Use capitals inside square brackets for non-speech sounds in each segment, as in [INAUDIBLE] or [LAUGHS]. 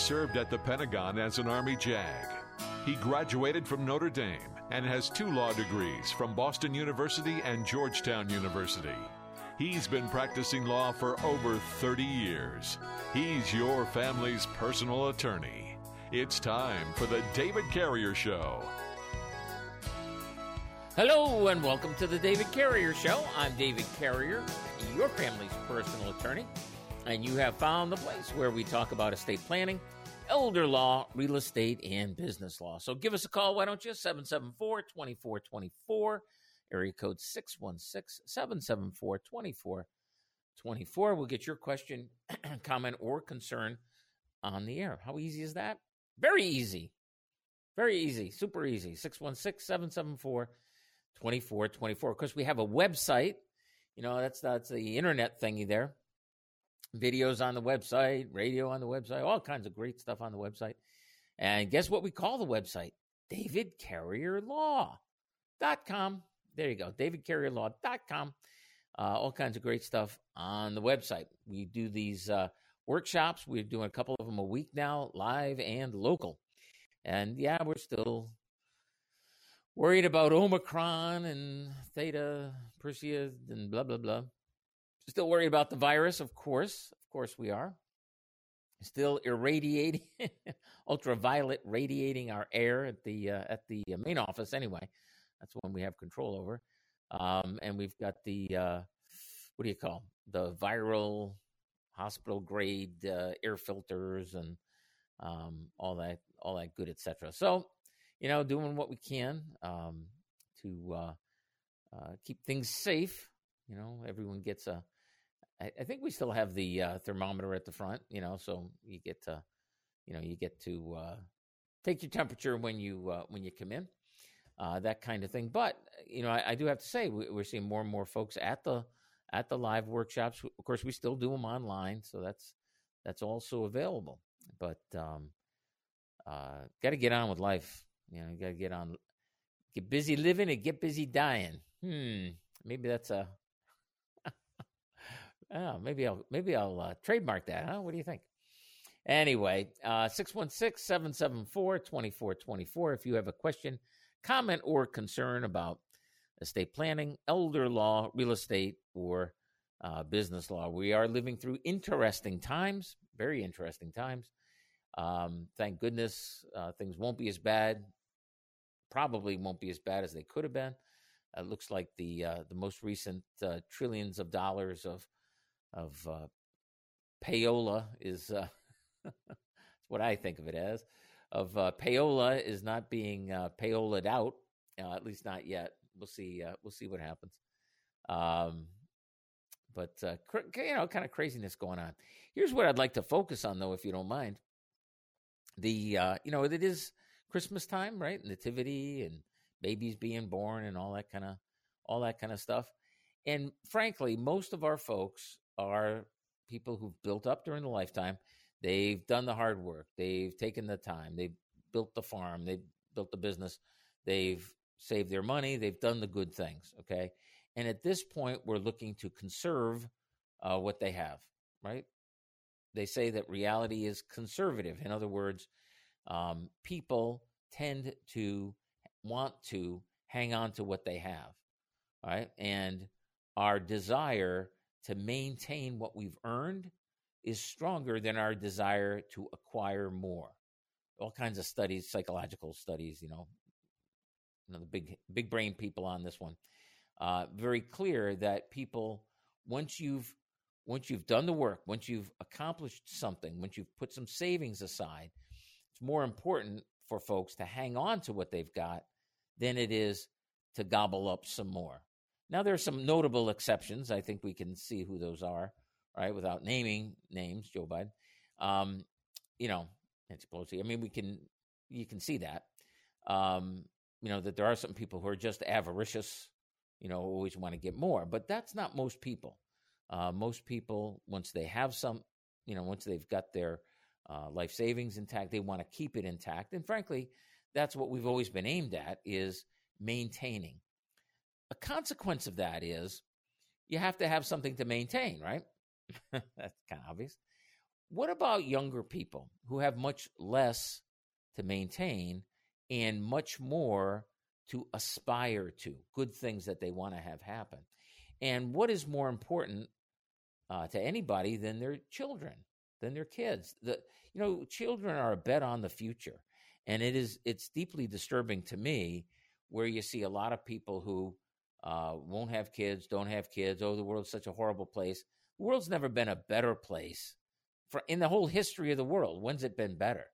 Served at the Pentagon as an Army JAG. He graduated from Notre Dame and has two law degrees from Boston University and Georgetown University. He's been practicing law for over 30 years. He's your family's personal attorney. It's time for the David Carrier Show. Hello and welcome to the David Carrier Show. I'm David Carrier, your family's personal attorney, and you have found the place where we talk about estate planning, elder law, real estate, and business law. So give us a call, why don't you? 774 2424, area code 616 774 2424. We'll get your question, [CLEARS THROAT] comment, or concern on the air. How easy is that? Very easy. Very easy. Super easy. 616 774 2424. Of course, we have a website. You know, that's that's the internet thingy there. Videos on the website, radio on the website, all kinds of great stuff on the website. And guess what we call the website? DavidCarrierLaw.com. There you go. DavidCarrierLaw.com. Uh, all kinds of great stuff on the website. We do these uh, workshops. We're doing a couple of them a week now, live and local. And yeah, we're still worried about Omicron and Theta Persea and blah, blah, blah. Still worried about the virus, of course. Of course, we are. Still irradiating, [LAUGHS] ultraviolet radiating our air at the uh, at the main office. Anyway, that's one we have control over. Um, and we've got the uh, what do you call the viral hospital grade uh, air filters and um, all that all that good etc. So you know, doing what we can um, to uh, uh, keep things safe. You know, everyone gets a. I, I think we still have the uh, thermometer at the front. You know, so you get to, you know, you get to uh, take your temperature when you uh, when you come in, uh, that kind of thing. But you know, I, I do have to say we, we're seeing more and more folks at the at the live workshops. Of course, we still do them online, so that's that's also available. But um, uh, got to get on with life. You know, got to get on, get busy living and get busy dying. Hmm, maybe that's a. oh, maybe I'll maybe I'll uh, trademark that. Huh? What do you think? Anyway, uh, 616 774 2424. If you have a question, comment, or concern about estate planning, elder law, real estate, or uh, business law, we are living through interesting times, very interesting times. Um, thank goodness uh, things won't be as bad. Probably won't be as bad as they could have been. It looks like the uh, the most recent uh, trillions of dollars of of uh, payola is uh, [LAUGHS] what I think of it as of uh, payola is not being uh, payolaed out at least not yet. We'll see. we'll see what happens. Um, but cr- you know, kind of craziness going on. Here's what I'd like to focus on, though, if you don't mind the uh, you know it is Christmas time, right? Nativity and babies being born and all that kind of all that kind of stuff. And frankly, most of our folks are people who've built up during the lifetime. They've done the hard work. They've taken the time. They've built the farm. They've built the business. They've saved their money. They've done the good things. Okay. And at this point, we're looking to conserve uh, what they have, right? they say that reality is conservative. In other words, um, people tend to want to hang on to what they have, right? And our desire to maintain what we've earned is stronger than our desire to acquire more. All kinds of studies, psychological studies, you know, you know the big big brain people on this one. Uh, very clear that people, once you've once you've done the work, once you've accomplished something, once you've put some savings aside, it's more important for folks to hang on to what they've got than it is to gobble up some more. Now, there are some notable exceptions. I think we can see who those are, right? Without naming names, Joe Biden. Um, you know, Nancy Pelosi. I mean, we can, you can see that. Um, you know, that there are some people who are just avaricious, you know, always want to get more. But that's not most people. Uh, most people, once they have some, you know, once they've got their uh, life savings intact, they want to keep it intact. And frankly, that's what we've always been aimed at is maintaining. A consequence of that is you have to have something to maintain, right? [LAUGHS] that's kind of obvious. What about younger people who have much less to maintain and much more to aspire to, good things that they want to have happen? And what is more important uh, to anybody than their children, than their kids? The you know, children are a bet on the future, and it is it's deeply disturbing to me where you see a lot of people who uh, won't have kids, don't have kids. Oh, the world's such a horrible place. The world's never been a better place for in the whole history of the world. When's it been better?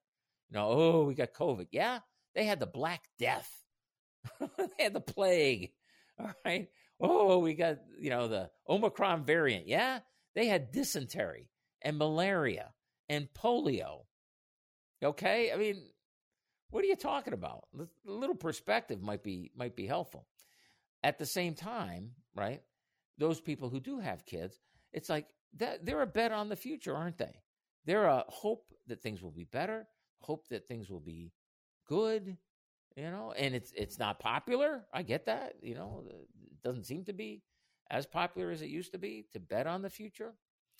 You know, oh, we got COVID. Yeah, they had the Black Death. [LAUGHS] they had the plague. [LAUGHS] All right. Oh, we got, you know, the Omicron variant. Yeah, they had dysentery and malaria and polio. Okay? I mean, what are you talking about? A little perspective might be might be helpful. At the same time, right? Those people who do have kids, it's like that they're a bet on the future, aren't they? They're a hope that things will be better, hope that things will be good, you know, and it's it's not popular. I get that, you know, it doesn't seem to be as popular as it used to be to bet on the future.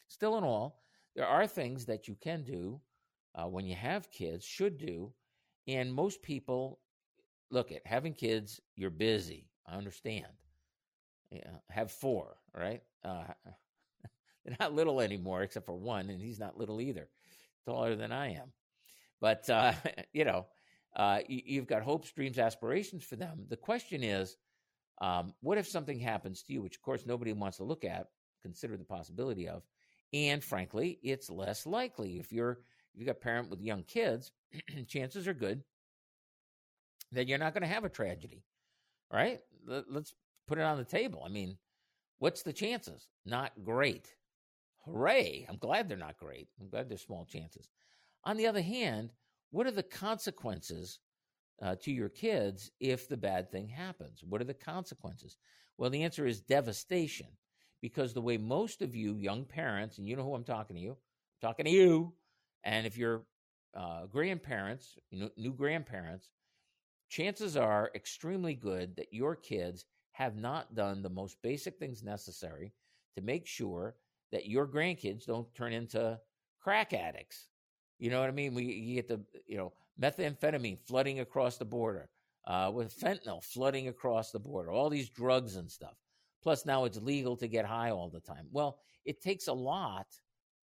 Still in all, there are things that you can do uh, when you have kids, should do, and most people look at having kids. You're busy. I understand. Yeah, have four, right? Uh, [LAUGHS] they're not little anymore, except for one, and he's not little either, taller than I am. But uh, [LAUGHS] you know, uh, you, have got hopes, dreams, aspirations for them. The question is, um, what if something happens to you, which of course nobody wants to look at, consider the possibility of, and frankly, it's less likely if you're if you've got a parent with young kids, [CLEARS THROAT] chances are good that you're not going to have a tragedy, right? Let's put it on the table. I mean, what's the chances? Not great. Hooray! I'm glad they're not great. I'm glad they're small chances. On the other hand, what are the consequences uh, to your kids if the bad thing happens? What are the consequences? Well, the answer is devastation because the way most of you young parents, and you know who I'm talking to you, I'm talking to you, and if you're uh, grandparents, new grandparents, chances are extremely good that your kids have not done the most basic things necessary to make sure that your grandkids don't turn into crack addicts. You know what I mean? We you get the you know methamphetamine flooding across the border, uh, with fentanyl flooding across the border, all these drugs and stuff. Plus, now it's legal to get high all the time. Well, it takes a lot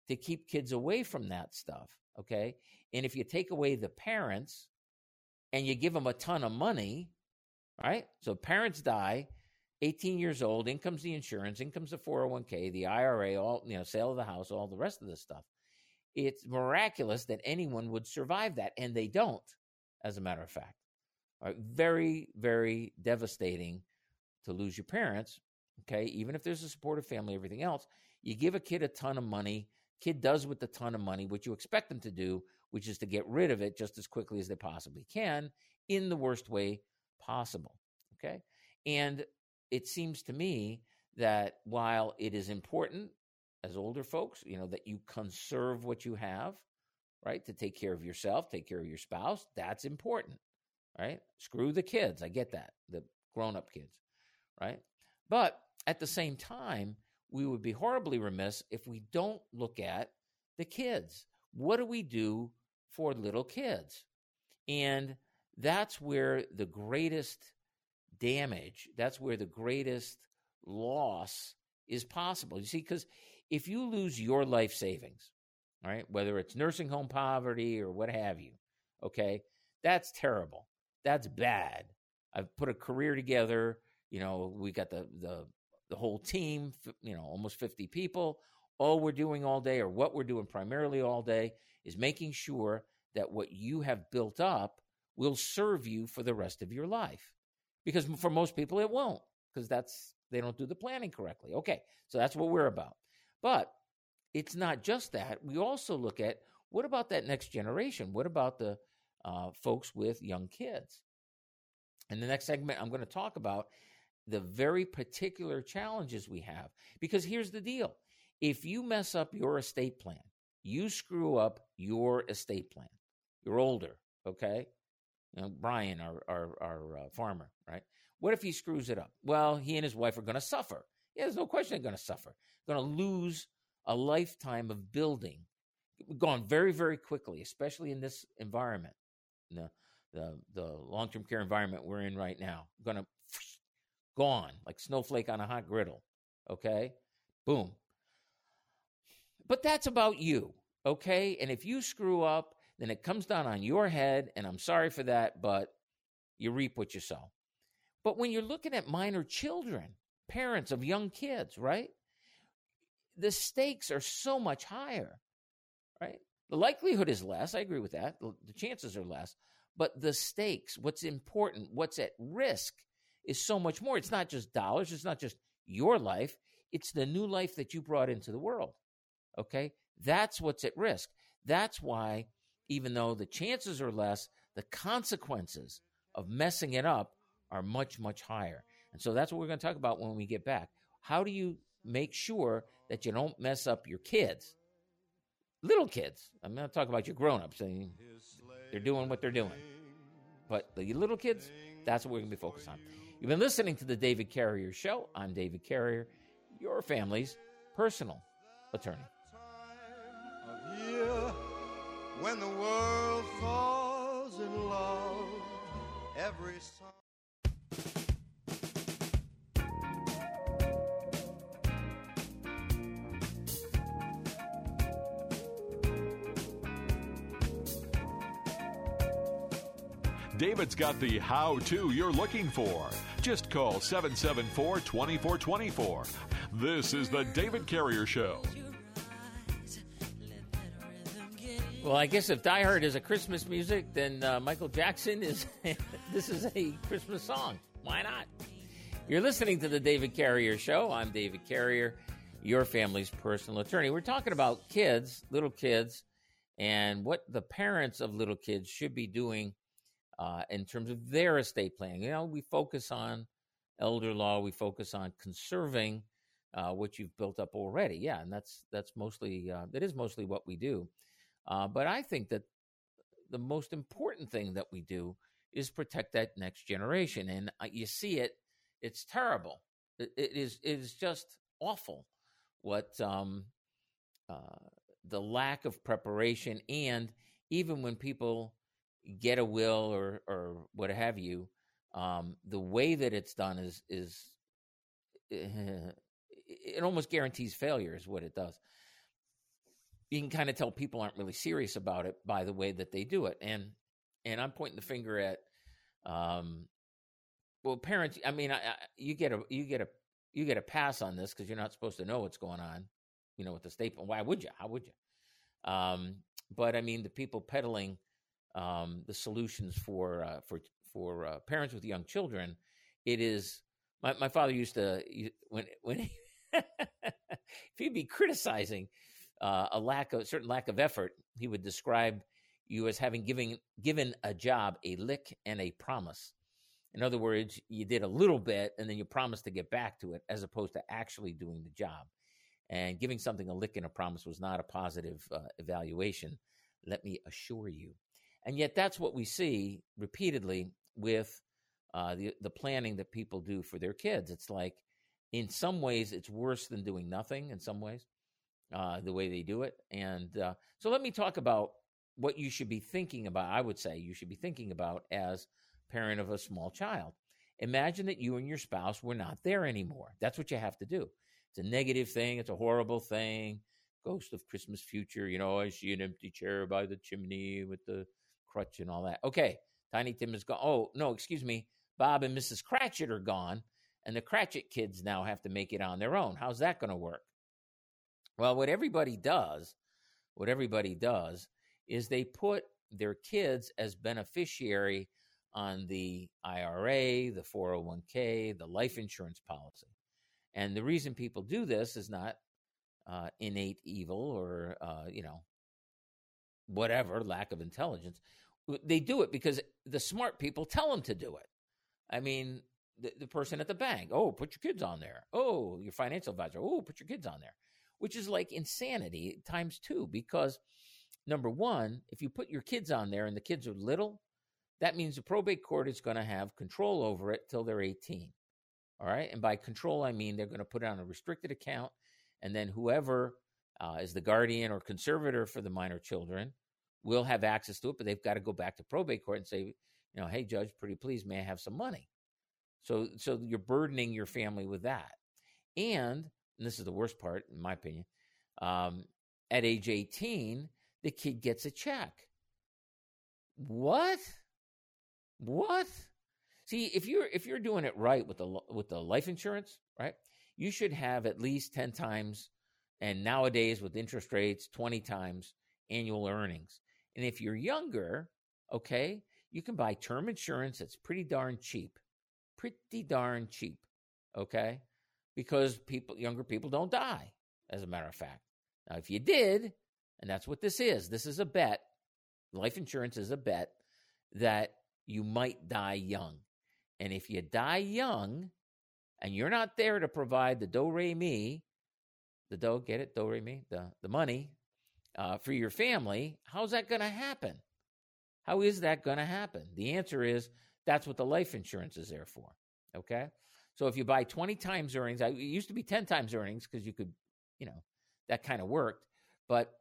to keep kids away from that stuff. Okay. And if you take away the parents and you give them a ton of money, right? So parents die, 18 years old, in comes the insurance, in comes the 401k, the IRA, all, you know, sale of the house, all the rest of this stuff. It's miraculous that anyone would survive that. And they don't, as a matter of fact. Right? Very, very devastating to lose your parents Okay. Even if there's a supportive family, everything else, you give a kid a ton of money. Kid does with the ton of money what you expect them to do, which is to get rid of it just as quickly as they possibly can in the worst way possible. Okay. And it seems to me that while it is important as older folks, you know, that you conserve what you have, right? To take care of yourself, take care of your spouse, that's important, right? Screw the kids. I get that, the grown up kids, right? But at the same time, we would be horribly remiss if we don't look at the kids. What do we do for little kids? And that's where the greatest damage, that's where the greatest loss is possible. You see, because if you lose your life savings, right, whether it's nursing home poverty or what have you, okay, that's terrible. That's bad. I've put a career together. You know, we got the the the whole team, you know, almost 50 people. All we're doing all day, or what we're doing primarily all day, is making sure that what you have built up will serve you for the rest of your life. Because for most people, it won't, because that's they don't do the planning correctly. Okay, so that's what we're about. But it's not just that. We also look at what about that next generation? What about the uh, folks with young kids? In the next segment, I'm going to talk about the very particular challenges we have. Because here's the deal if you mess up your estate plan, you screw up your estate plan. You're older, okay? You know, Brian, our, our, our uh, farmer, right? What if he screws it up? Well, he and his wife are going to suffer. Yeah, there's no question they're going to suffer. Going to lose a lifetime of building, gone very, very quickly, especially in this environment, the the, the long term care environment we're in right now. Going [SNIFFS] to gone like snowflake on a hot griddle. Okay, boom. But that's about you. Okay, and if you screw up, then it comes down on your head, and I'm sorry for that, but you reap what you sow. But when you're looking at minor children, parents of young kids, right? The stakes are so much higher, right? The likelihood is less. I agree with that. The chances are less. But the stakes, what's important, what's at risk, is so much more. It's not just dollars, it's not just your life, it's the new life that you brought into the world. Okay? That's what's at risk. That's why, even though the chances are less, the consequences of messing it up are much, much higher. And so that's what we're going to talk about when we get back. How do you make sure that you don't mess up your kids? Little kids. I'm not talking about your grown ups. They're doing what they're doing. But the little kids, that's what we're going to be focused on. You've been listening to the David Carrier Show. I'm David Carrier, your family's personal attorney. When the world falls in love, every David's got the how to you're looking for. Just call 774 2424. This is the David Carrier Show. Well, I guess if Die Hard is a Christmas music, then uh, Michael Jackson is. [LAUGHS] this is a Christmas song. Why not? You're listening to the David Carrier Show. I'm David Carrier, your family's personal attorney. We're talking about kids, little kids, and what the parents of little kids should be doing uh, in terms of their estate planning. You know, we focus on elder law, we focus on conserving uh, what you've built up already. Yeah, and that's that's mostly uh, that is mostly what we do. Uh, but I think that the most important thing that we do is protect that next generation, and uh, you see it. It's terrible. it, it is. It is just awful. What um, uh, the lack of preparation, and even when people get a will or or what have you, um, the way that it's done is is [LAUGHS] it almost guarantees failure is what it does. You can kind of tell people aren't really serious about it by the way that they do it, and and I'm pointing the finger at, um, well, parents. I mean, I, I, you get a you get a you get a pass on this because you're not supposed to know what's going on, you know, with the state. Why would you? How would you? Um, but I mean, the people peddling um, the solutions for uh, for for uh, parents with young children. It is my my father used to when when he, [LAUGHS] if he'd be criticizing uh, a lack of certain lack of effort, he would describe you as having given given a job a lick and a promise. In other words, you did a little bit and then you promised to get back to it, as opposed to actually doing the job. And giving something a lick and a promise was not a positive uh, evaluation. Let me assure you. And yet, that's what we see repeatedly with uh, the the planning that people do for their kids. It's like, in some ways, it's worse than doing nothing. In some ways, uh, the way they do it. And uh, so, let me talk about what you should be thinking about. I would say you should be thinking about as parent of a small child. Imagine that you and your spouse were not there anymore. That's what you have to do. It's a negative thing. It's a horrible thing. Ghost of Christmas future. You know, I see an empty chair by the chimney with the crutch and all that. Okay, Tiny Tim is gone. Oh, no, excuse me. Bob and Mrs. Cratchit are gone, and the Cratchit kids now have to make it on their own. How's that going to work? Well, what everybody does, what everybody does is they put their kids as beneficiary on the IRA, the 401k, the life insurance policy. And the reason people do this is not uh, innate evil or, uh, you know, whatever, lack of intelligence. They do it because the smart people tell them to do it. I mean, the, the person at the bank, oh, put your kids on there. Oh, your financial advisor, oh, put your kids on there, which is like insanity times two because number one, if you put your kids on there and the kids are little, that means the probate court is going to have control over it till they're 18. All right. And by control, I mean they're going to put it on a restricted account. And then whoever uh, is the guardian or conservator for the minor children will have access to it, but they've got to go back to probate court and say, you know, hey, judge, pretty please, may I have some money? So, so you're burdening your family with that. And, and this is the worst part, in my opinion, um, at age 18, the kid gets a check. What? What? See, if you're if you're doing it right with the with the life insurance, right? You should have at least 10 times and nowadays with interest rates 20 times annual earnings. And if you're younger, okay, you can buy term insurance that's pretty darn cheap. Pretty darn cheap, okay? Because people younger people don't die as a matter of fact. Now if you did, and that's what this is, this is a bet. Life insurance is a bet that you might die young. And if you die young and you're not there to provide the do re mi, the do get it do re mi the the money uh, for your family, how's that going to happen? How is that going to happen? The answer is that's what the life insurance is there for. Okay, so if you buy twenty times earnings, it used to be ten times earnings because you could, you know, that kind of worked, but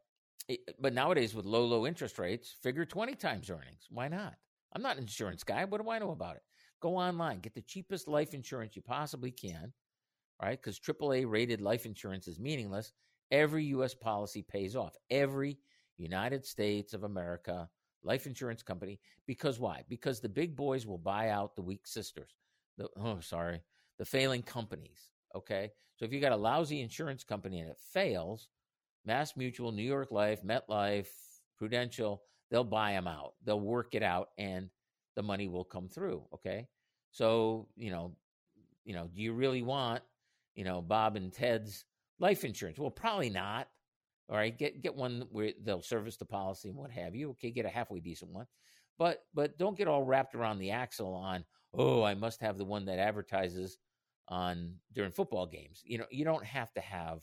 but nowadays with low low interest rates, figure twenty times earnings. Why not? I'm not an insurance guy. What do I know about it? Go online, get the cheapest life insurance you possibly can, right? Because AAA rated life insurance is meaningless. Every U.S. policy pays off. Every United States of America life insurance company. Because why? Because the big boys will buy out the weak sisters. The, oh, sorry, the failing companies. Okay. So if you got a lousy insurance company and it fails, Mass Mutual, New York Life, MetLife, Prudential, they'll buy them out. They'll work it out and the money will come through. Okay. So, you know, you know, do you really want, you know, Bob and Ted's life insurance? Well, probably not. All right. Get get one where they'll service the policy and what have you. Okay, get a halfway decent one. But but don't get all wrapped around the axle on, oh, I must have the one that advertises on during football games. You know, you don't have to have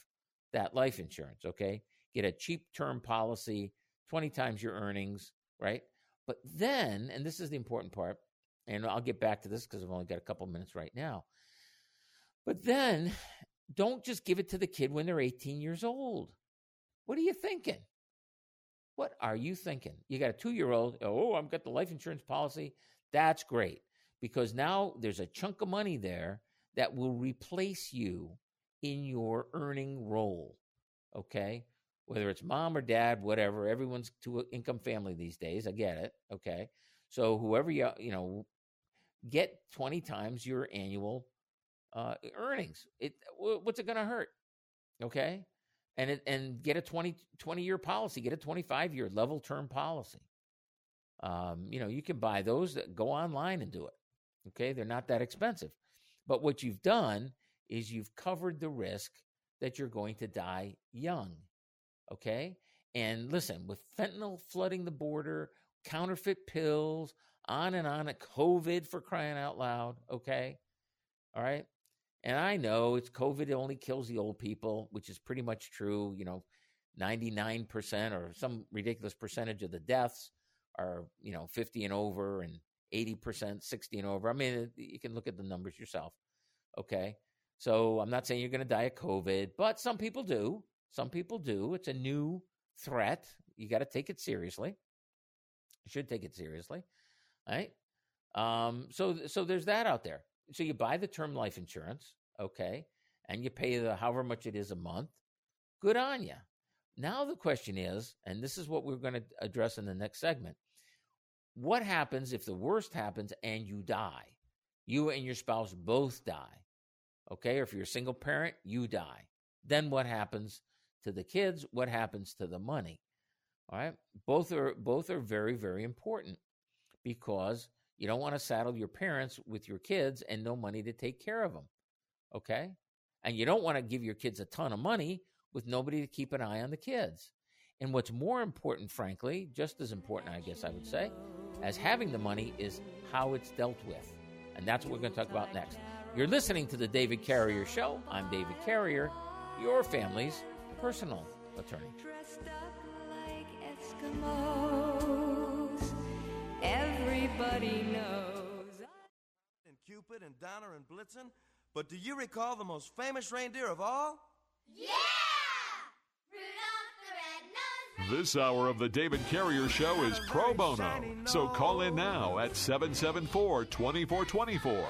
that life insurance, okay? Get a cheap term policy 20 times your earnings, right? But then, and this is the important part, and I'll get back to this because I've only got a couple minutes right now. But then, don't just give it to the kid when they're 18 years old. What are you thinking? What are you thinking? You got a two year old, oh, I've got the life insurance policy. That's great because now there's a chunk of money there that will replace you in your earning role. Okay whether it's mom or dad, whatever. Everyone's to an income family these days. I get it. Okay. So whoever you, you know, get 20 times your annual uh, earnings. It, what's it going to hurt? Okay. And it, and get a 20, 20 year policy, get a 25 year level term policy. Um, you know, you can buy those that go online and do it. Okay. They're not that expensive. But what you've done is you've covered the risk that you're going to die young. Okay. And listen, with fentanyl flooding the border, counterfeit pills, on and on, COVID for crying out loud. Okay. All right. And I know it's COVID only kills the old people, which is pretty much true. You know, 99% or some ridiculous percentage of the deaths are, you know, 50 and over and 80%, 60 and over. I mean, you can look at the numbers yourself. Okay. So I'm not saying you're going to die of COVID, but some people do. Some people do. It's a new threat. You got to take it seriously. You should take it seriously, right? Um, so, so there's that out there. So you buy the term life insurance, okay, and you pay the however much it is a month. Good on you. Now the question is, and this is what we're going to address in the next segment. What happens if the worst happens and you die? You and your spouse both die. Okay, or if you're a single parent, you die. Then what happens to the kids, what happens to the money? All right, both are both are very very important because you don't want to saddle your parents with your kids and no money to take care of them. Okay, and you don't want to give your kids a ton of money with nobody to keep an eye on the kids. And what's more important, frankly, just as important, I guess I would say, as having the money is how it's dealt with. And that's what we're going to talk about next. You're listening to the David Carrier Show. I'm David Carrier, your family's personal attorney. Everybody knows. And Cupid and Donner and Blitzen. But do you recall the most famous reindeer of all? Yeah! Rudolph the red-nosed This hour of the David Carrier Show is pro bono. So call in now at 774 2424.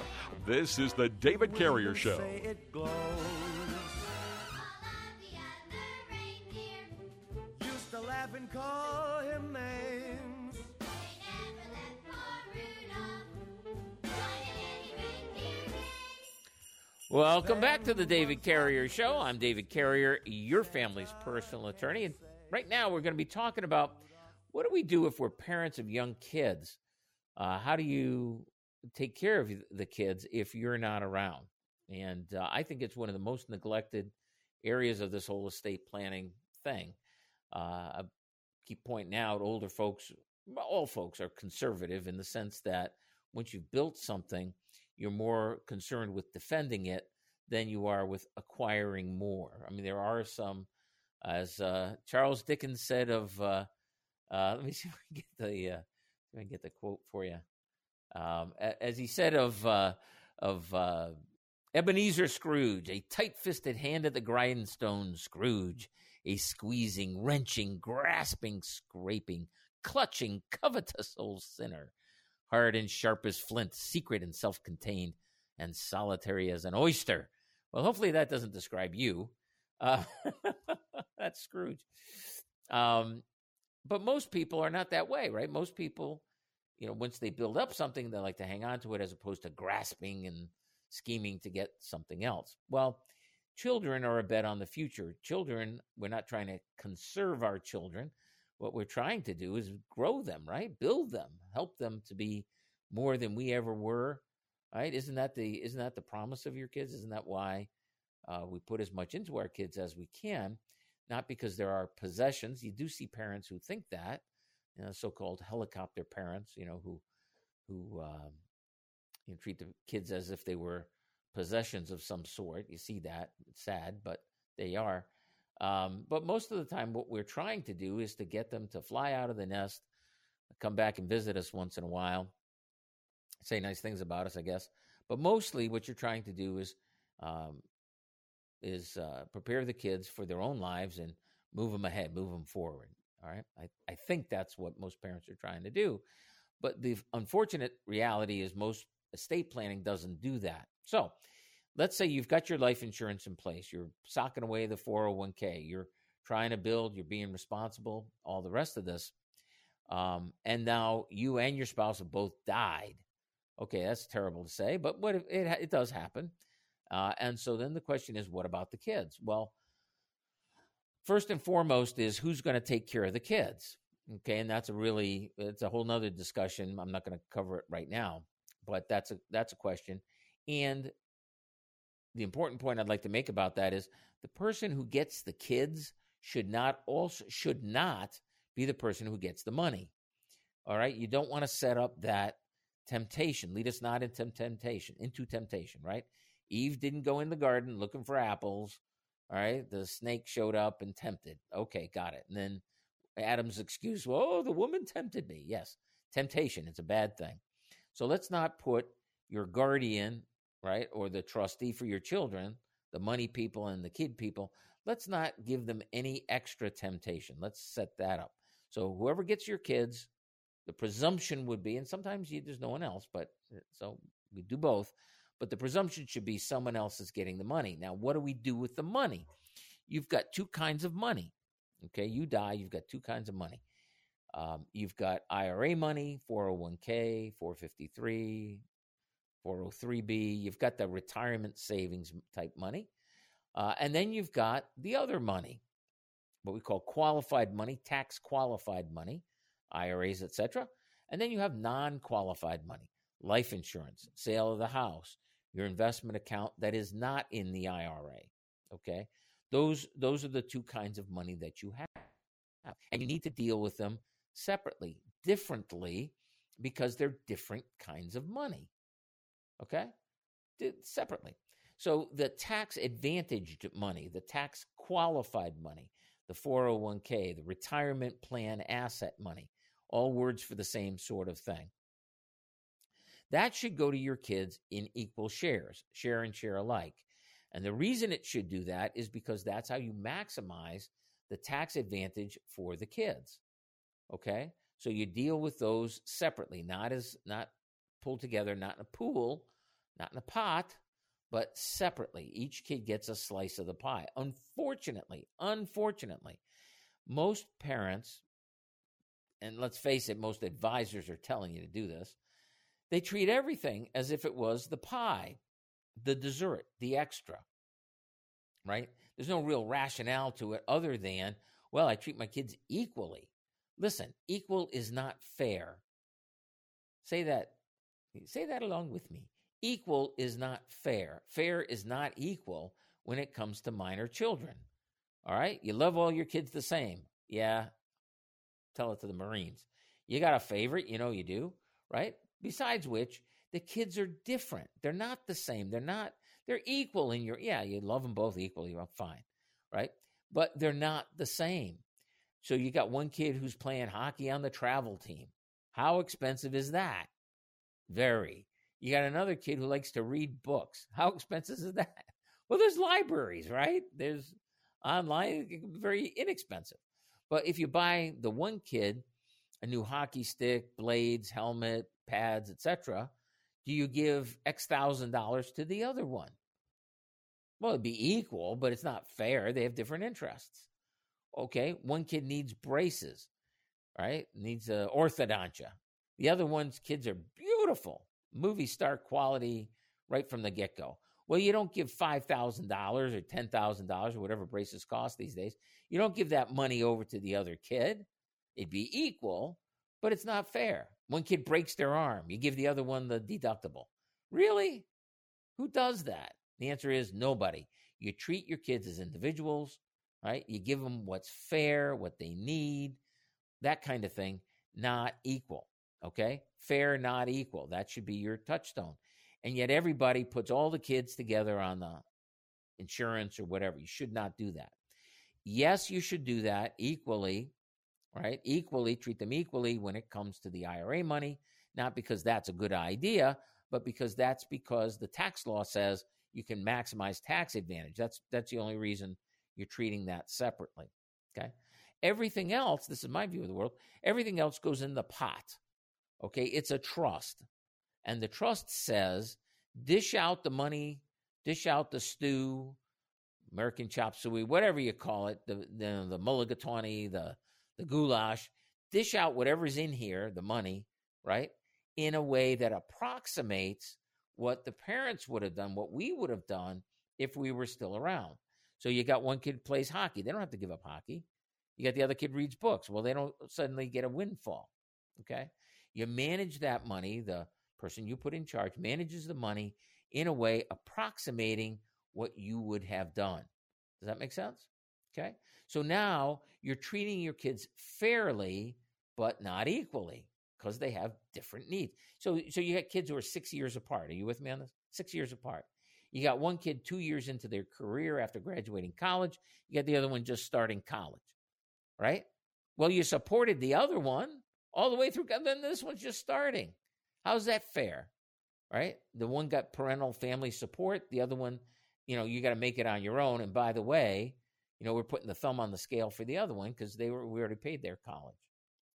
This is the David Carrier Show. Say it glows. Used to laugh and call him names. Welcome back to the David Carrier Show. I'm David Carrier, your family's personal attorney. And right now, we're going to be talking about what do we do if we're parents of young kids? Uh, how do you take care of the kids if you're not around? And uh, I think it's one of the most neglected areas of this whole estate planning thing. Uh, I keep pointing out older folks, all folks are conservative in the sense that once you've built something, you're more concerned with defending it than you are with acquiring more. I mean, there are some, as uh, Charles Dickens said of, uh, uh, [LAUGHS] let me see if I can get the, uh, if get the quote for you. Um, as he said of uh, of uh, Ebenezer Scrooge, a tight-fisted hand at the grindstone Scrooge, a squeezing, wrenching, grasping, scraping, clutching, covetous old sinner hard and sharp as flint, secret and self contained, and solitary as an oyster. Well, hopefully that doesn't describe you. Uh, [LAUGHS] that's Scrooge. Um, but most people are not that way, right? Most people, you know, once they build up something, they like to hang on to it as opposed to grasping and scheming to get something else. Well, children are a bet on the future. Children, we're not trying to conserve our children what we're trying to do is grow them, right? Build them, help them to be more than we ever were, right? Isn't that the isn't that the promise of your kids? Isn't that why uh, we put as much into our kids as we can? Not because there are possessions. You do see parents who think that, you know, so-called helicopter parents, you know, who who um, you know, treat the kids as if they were possessions of some sort. You see that. It's sad, but they are. Um, but most of the time, what we're trying to do is to get them to fly out of the nest, come back and visit us once in a while, say nice things about us, I guess. But mostly, what you're trying to do is um, is uh, prepare the kids for their own lives and move them ahead, move them forward. All right, I, I think that's what most parents are trying to do. But the unfortunate reality is most estate planning doesn't do that. So let's say you've got your life insurance in place, you're socking away the 401k, you're trying to build, you're being responsible, all the rest of this. Um, and now you and your spouse have both died. Okay, that's terrible to say, but what if it, it does happen? Uh, and so then the question is, what about the kids? Well, first and foremost is who's going to take care of the kids? Okay, and that's a really it's a whole nother discussion. I'm not going to cover it right now, but that's a that's a question. And the important point I'd like to make about that is the person who gets the kids should not also should not be the person who gets the money. All right, you don't want to set up that temptation. Lead us not into temptation, into temptation, right? Eve didn't go in the garden looking for apples. All right, the snake showed up and tempted. Okay, got it. And then Adam's excuse, well, oh, the woman tempted me. Yes, temptation, it's a bad thing. So let's not put your guardian right? Or the trustee for your children, the money people and the kid people, let's not give them any extra temptation. Let's set that up. So whoever gets your kids, the presumption would be, and sometimes you, there's no one else, but eh, so we do both. But the presumption should be someone else is getting the money. Now, what do we do with the money? You've got two kinds of money. Okay, you die, you've got two kinds of money. Um, you've got IRA money, 401k, 453, 403b. You've got the retirement savings type money. Uh, and then you've got the other money. what we call qualified money, tax qualified money, IRAs, etc. And then you have non qualified money, life insurance, sale of the house, your investment account that is not in the IRA. Okay. Those, those are the two kinds of money that you have. And you need to deal with them separately, differently, because they're different kinds of money. Okay? Separately. So the tax advantaged money, the tax qualified money, the 401k, the retirement plan asset money, all words for the same sort of thing. That should go to your kids in equal shares, share and share alike. And the reason it should do that is because that's how you maximize the tax advantage for the kids. Okay? So you deal with those separately, not as not pulled together, not in a pool, not in a pot, but separately. Each kid gets a slice of the pie. Unfortunately, unfortunately, most parents, and let's face it, most advisors are telling you to do this, they treat everything as if it was the pie, the dessert, the extra, right? There's no real rationale to it other than, well, I treat my kids equally. Listen, equal is not fair. Say that. Say that along with me. Equal is not fair. Fair is not equal when it comes to minor children. All right? You love all your kids the same. Yeah. Tell it to the Marines. You got a favorite, you know you do, right? Besides which, the kids are different. They're not the same. They're not, they're equal in your, yeah, you love them both equally. Well, fine, right? But they're not the same. So you got one kid who's playing hockey on the travel team. How expensive is that? Very. You got another kid who likes to read books. How expensive is that? [LAUGHS] Well, there's libraries, right? There's online, very inexpensive. But if you buy the one kid a new hockey stick, blades, helmet, pads, etc., do you give X thousand dollars to the other one? Well, it'd be equal, but it's not fair. They have different interests. Okay, one kid needs braces, right? Needs orthodontia. The other one's kids are beautiful, movie star quality right from the get go. Well, you don't give five thousand dollars or ten thousand dollars or whatever braces cost these days. You don't give that money over to the other kid. It'd be equal, but it's not fair. One kid breaks their arm, you give the other one the deductible. Really? Who does that? The answer is nobody. You treat your kids as individuals right? You give them what's fair, what they need, that kind of thing, not equal. Okay? Fair, not equal. That should be your touchstone. And yet everybody puts all the kids together on the insurance or whatever. You should not do that. Yes, you should do that equally, right? Equally, treat them equally when it comes to the IRA money, not because that's a good idea, but because that's because the tax law says you can maximize tax advantage. That's that's the only reason you're treating that separately. Okay. Everything else, this is my view of the world, everything else goes in the pot. Okay. It's a trust. And the trust says dish out the money, dish out the stew, American chop suey, whatever you call it, the the, the mulligatawny, the the goulash, dish out whatever's in here, the money, right, in a way that approximates what the parents would have done, what we would have done if we were still around. So you got one kid plays hockey. They don't have to give up hockey. You got the other kid reads books. Well, they don't suddenly get a windfall. Okay. You manage that money. The person you put in charge manages the money in a way approximating what you would have done. Does that make sense? Okay. So now you're treating your kids fairly, but not equally because they have different needs. So, so you got kids who are six years apart. Are you with me on this? Six years apart. You got one kid two years into their career after graduating college. You got the other one just starting college, right? Well, you supported the other one all the way through. Then this one's just starting. How's that fair, right? The one got parental family support. The other one, you know, you got to make it on your own. And by the way, you know, we're putting the thumb on the scale for the other one because they were we already paid their college.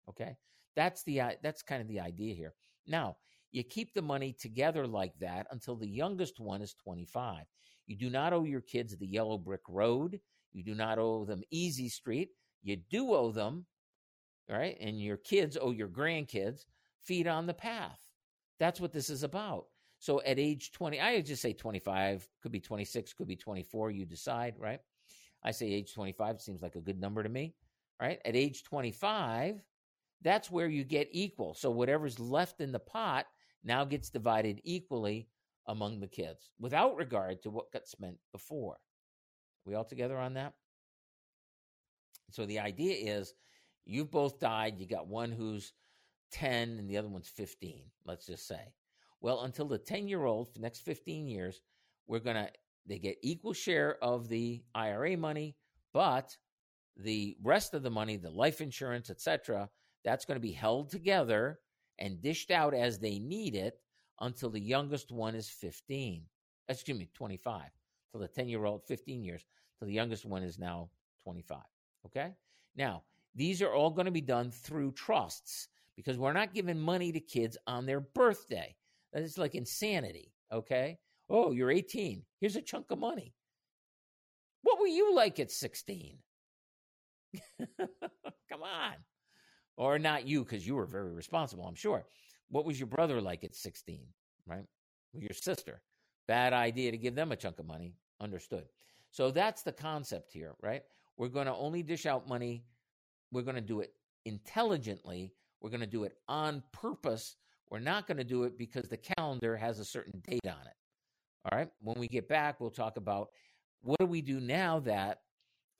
Okay, that's the uh, that's kind of the idea here. Now, you keep the money together like that until the youngest one is 25. You do not owe your kids the yellow brick road. You do not owe them easy street. You do owe them, right? And your kids owe your grandkids feet on the path. That's what this is about. So at age 20, I just say 25, could be 26, could be 24, you decide, right? I say age 25 seems like a good number to me, right? At age 25, that's where you get equal. So whatever's left in the pot now gets divided equally among the kids without regard to what got spent before. We all together on that? So the idea is you've both died. You got one who's 10 and the other one's 15, let's just say. Well, until the 10 year old, for the next 15 years, we're going to, they get equal share of the IRA money, but the rest of the money, the life insurance, etc., that's going to be held together and dished out as they need it until the youngest one is 15. Excuse me, 25. Till the 10 year old, 15 years, till the youngest one is now 25. Okay? Now, these are all going to be done through trusts because we're not giving money to kids on their birthday. That is like insanity. Okay? Oh, you're 18. Here's a chunk of money. What were you like at 16? [LAUGHS] Come on. Or not you, because you were very responsible, I'm sure. What was your brother like at 16, right? Your sister. Bad idea to give them a chunk of money. Understood. So that's the concept here, right? We're going to only dish out money. We're going to do it intelligently. We're going to do it on purpose. We're not going to do it because the calendar has a certain date on it. All right. When we get back, we'll talk about what do we do now that,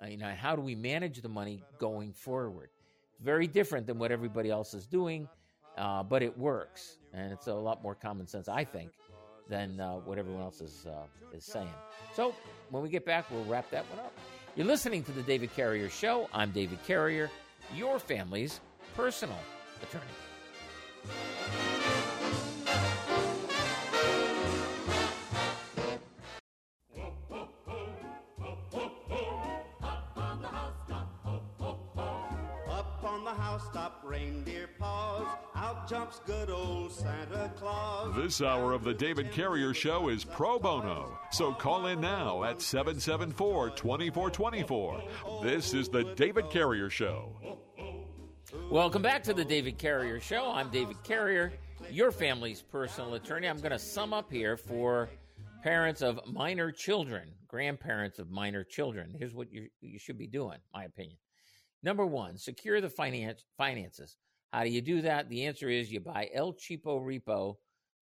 uh, you know, how do we manage the money going forward? Very different than what everybody else is doing, uh, but it works. And it's a lot more common sense, I think, than uh, what everyone else is, uh, is saying. So when we get back, we'll wrap that one up. You're listening to the David Carrier Show. I'm David Carrier, your family's personal attorney. Jumps good old Santa Claus. This hour of the David Carrier Show is pro bono, so call in now at 774 2424. This is the David Carrier Show. Welcome back to the David Carrier Show. I'm David Carrier, your family's personal attorney. I'm going to sum up here for parents of minor children, grandparents of minor children. Here's what you, you should be doing, my opinion. Number one, secure the finance, finances. How do you do that? The answer is you buy El Cheapo Repo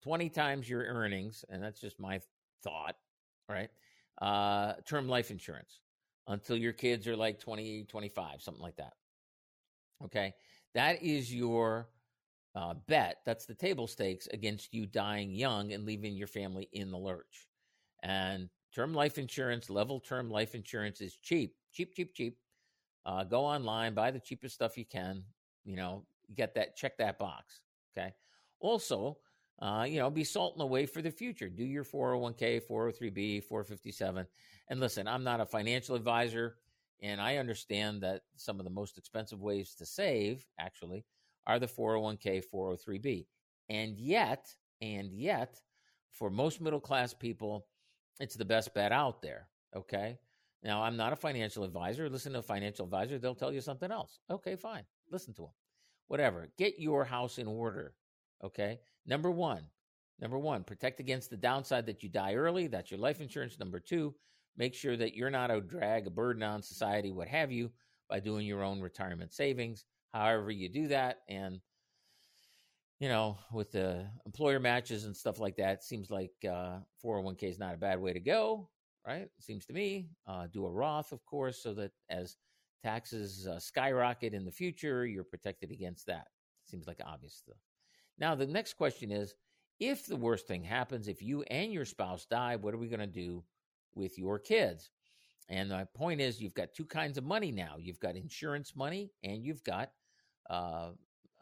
20 times your earnings, and that's just my thought, right? Uh, term life insurance until your kids are like 20, 25, something like that. Okay. That is your uh, bet. That's the table stakes against you dying young and leaving your family in the lurch. And term life insurance, level term life insurance is cheap, cheap, cheap, cheap. Uh, go online, buy the cheapest stuff you can. You know, get that, check that box. Okay. Also, uh, you know, be salt in the way for the future. Do your 401k, 403b, 457. And listen, I'm not a financial advisor, and I understand that some of the most expensive ways to save actually are the 401k, 403b. And yet, and yet, for most middle class people, it's the best bet out there. Okay. Now, I'm not a financial advisor. Listen to a financial advisor, they'll tell you something else. Okay, fine. Listen to them. Whatever. Get your house in order. Okay. Number one, number one, protect against the downside that you die early. That's your life insurance. Number two, make sure that you're not a drag, a burden on society, what have you, by doing your own retirement savings. However, you do that. And, you know, with the employer matches and stuff like that, seems like uh, 401k is not a bad way to go, right? Seems to me. Uh, do a Roth, of course, so that as taxes uh, skyrocket in the future, you're protected against that. Seems like obvious stuff. Now, the next question is if the worst thing happens, if you and your spouse die, what are we going to do with your kids? And my point is, you've got two kinds of money now. You've got insurance money, and you've got uh,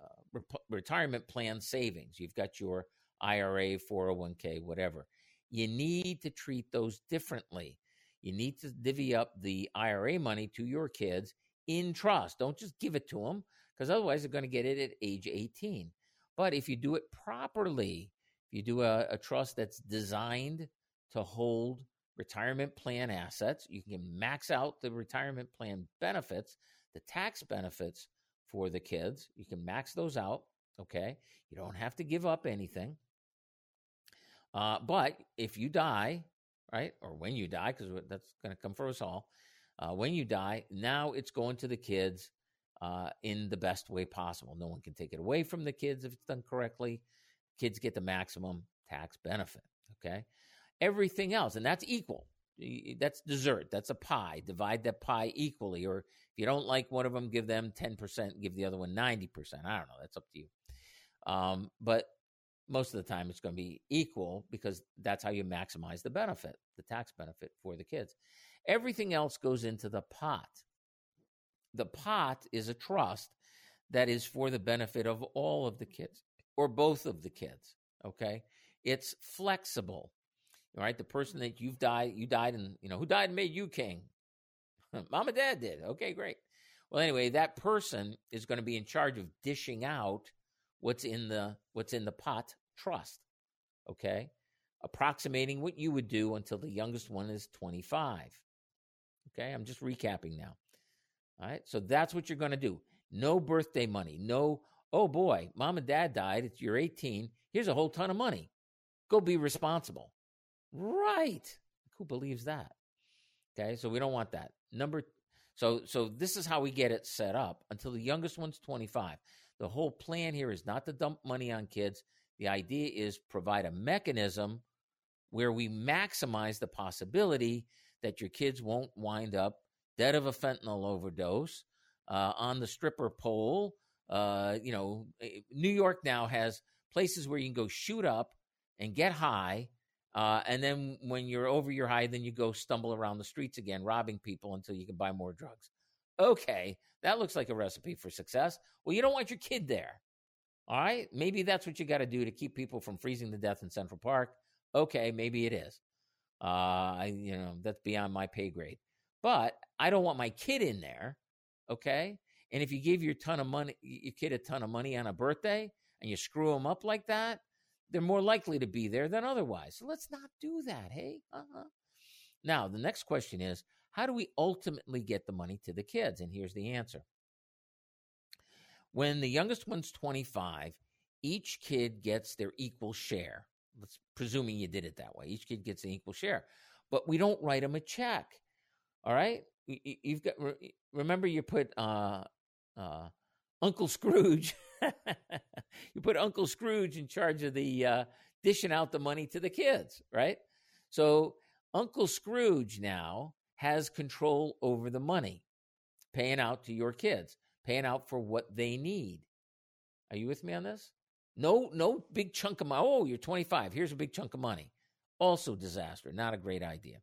uh, retirement plan savings. You've got your IRA, 401k, whatever. You need to treat those differently. You need to divvy up the IRA money to your kids in trust. Don't just give it to them because otherwise they're going to get it at age 18. But if you do it properly, if you do a, a trust that's designed to hold retirement plan assets, you can max out the retirement plan benefits, the tax benefits for the kids. You can max those out. Okay. You don't have to give up anything. Uh, but if you die, right, or when you die, because that's going to come for us all, uh, when you die, now it's going to the kids uh, in the best way possible. No one can take it away from the kids if it's done correctly. Kids get the maximum tax benefit. Okay. Everything else, and that's equal. That's dessert. That's a pie. Divide that pie equally. Or if you don't like one of them, give them 10%, give the other one 90%. I don't know. That's up to you. Um, but most of the time it's going to be equal because that's how you maximize the benefit, the tax benefit for the kids. Everything else goes into the pot. The pot is a trust that is for the benefit of all of the kids or both of the kids. Okay. It's flexible. All right. The person that you've died, you died and, you know, who died and made you king? [LAUGHS] Mom and dad did. Okay, great. Well, anyway, that person is going to be in charge of dishing out what's in the what's in the pot trust. Okay? Approximating what you would do until the youngest one is 25. Okay? I'm just recapping now. All right? So that's what you're going to do. No birthday money. No, oh boy, mom and dad died. It's you're 18. Here's a whole ton of money. Go be responsible. Right. Who believes that? Okay? So we don't want that. Number so so this is how we get it set up until the youngest one's 25. The whole plan here is not to dump money on kids. The idea is provide a mechanism where we maximize the possibility that your kids won't wind up dead of a fentanyl overdose uh, on the stripper pole. Uh, you know, eh, New York now has places where you can go shoot up and get high. Uh, and then when you're over your high, then you go stumble around the streets again, robbing people until you can buy more drugs. Okay, that looks like a recipe for success. Well, you don't want your kid there. All right, maybe that's what you got to do to keep people from freezing to death in Central Park. Okay, maybe it is. Uh, I, you know, that's beyond my pay grade. But I don't want my kid in there. Okay, and if you give your ton of money, your kid a ton of money on a birthday, and you screw them up like that, they're more likely to be there than otherwise. So let's not do that. Hey, uh-huh. Now the next question is, how do we ultimately get the money to the kids? And here's the answer. When the youngest one's 25, each kid gets their equal share. Let's presuming you did it that way. Each kid gets an equal share. But we don't write them a check. All right? You've got remember you put uh, uh, Uncle Scrooge. [LAUGHS] you put Uncle Scrooge in charge of the uh, dishing out the money to the kids, right? So Uncle Scrooge now has control over the money, paying out to your kids, paying out for what they need. Are you with me on this? No, no big chunk of money. Oh, you're 25. Here's a big chunk of money. Also disaster. Not a great idea.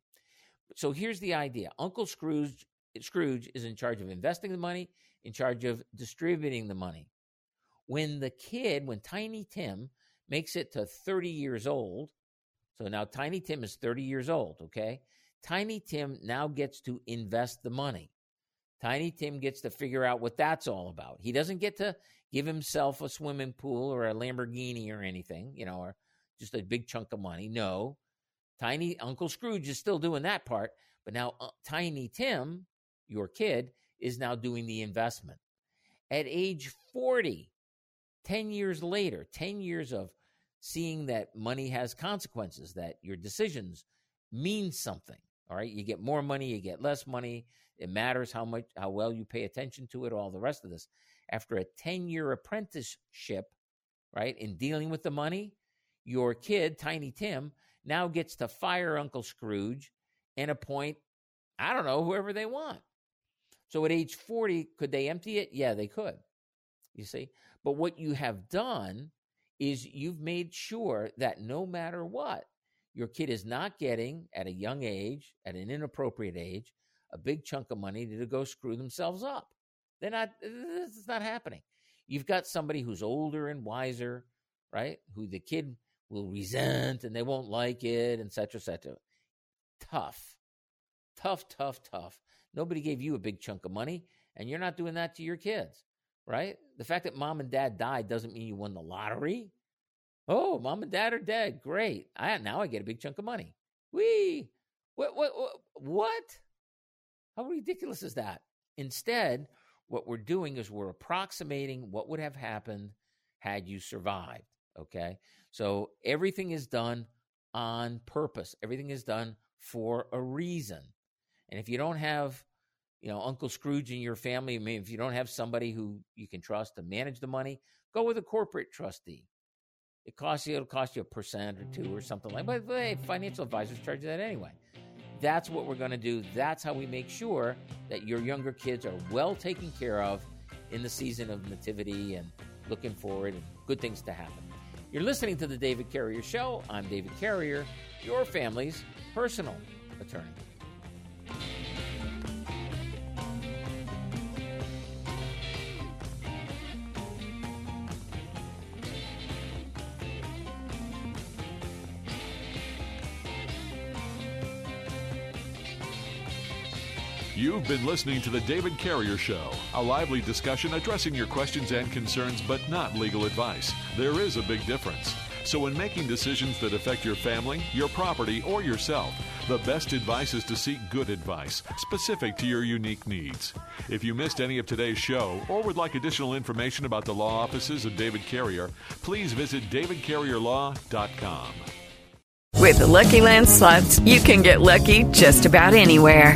So here's the idea. Uncle Scrooge Scrooge is in charge of investing the money, in charge of distributing the money. When the kid, when Tiny Tim makes it to 30 years old, so now Tiny Tim is 30 years old, okay? Tiny Tim now gets to invest the money. Tiny Tim gets to figure out what that's all about. He doesn't get to give himself a swimming pool or a Lamborghini or anything, you know, or just a big chunk of money. No. Tiny Uncle Scrooge is still doing that part, but now uh, Tiny Tim, your kid, is now doing the investment. At age 40, 10 years later, 10 years of seeing that money has consequences, that your decisions mean something, all right. You get more money, you get less money. It matters how much, how well you pay attention to it, all the rest of this. After a 10 year apprenticeship, right, in dealing with the money, your kid, Tiny Tim, now gets to fire Uncle Scrooge and appoint, I don't know, whoever they want. So at age 40, could they empty it? Yeah, they could. You see? But what you have done is you've made sure that no matter what, your kid is not getting at a young age, at an inappropriate age, a big chunk of money to go screw themselves up. They're not, is not happening. You've got somebody who's older and wiser, right? Who the kid will resent and they won't like it, et cetera, et cetera. Tough, tough, tough, tough. Nobody gave you a big chunk of money, and you're not doing that to your kids, right? The fact that mom and dad died doesn't mean you won the lottery. Oh, mom and dad are dead. Great. I now I get a big chunk of money. Wee. What what what, what? How ridiculous is that? Instead, what we're doing is we're approximating what would have happened had you survived. Okay. So everything is done on purpose. Everything is done for a reason. And if you don't have you know, Uncle Scrooge in your family. I mean, if you don't have somebody who you can trust to manage the money, go with a corporate trustee. It costs you, it'll cost you a percent or two or mm-hmm. something like but, but hey, financial advisors charge you that anyway. That's what we're going to do. That's how we make sure that your younger kids are well taken care of in the season of nativity and looking forward and good things to happen. You're listening to the David Carrier Show. I'm David Carrier, your family's personal attorney. You've been listening to The David Carrier Show, a lively discussion addressing your questions and concerns, but not legal advice. There is a big difference. So, when making decisions that affect your family, your property, or yourself, the best advice is to seek good advice, specific to your unique needs. If you missed any of today's show or would like additional information about the law offices of David Carrier, please visit davidcarrierlaw.com. With the Lucky Land slots, you can get lucky just about anywhere.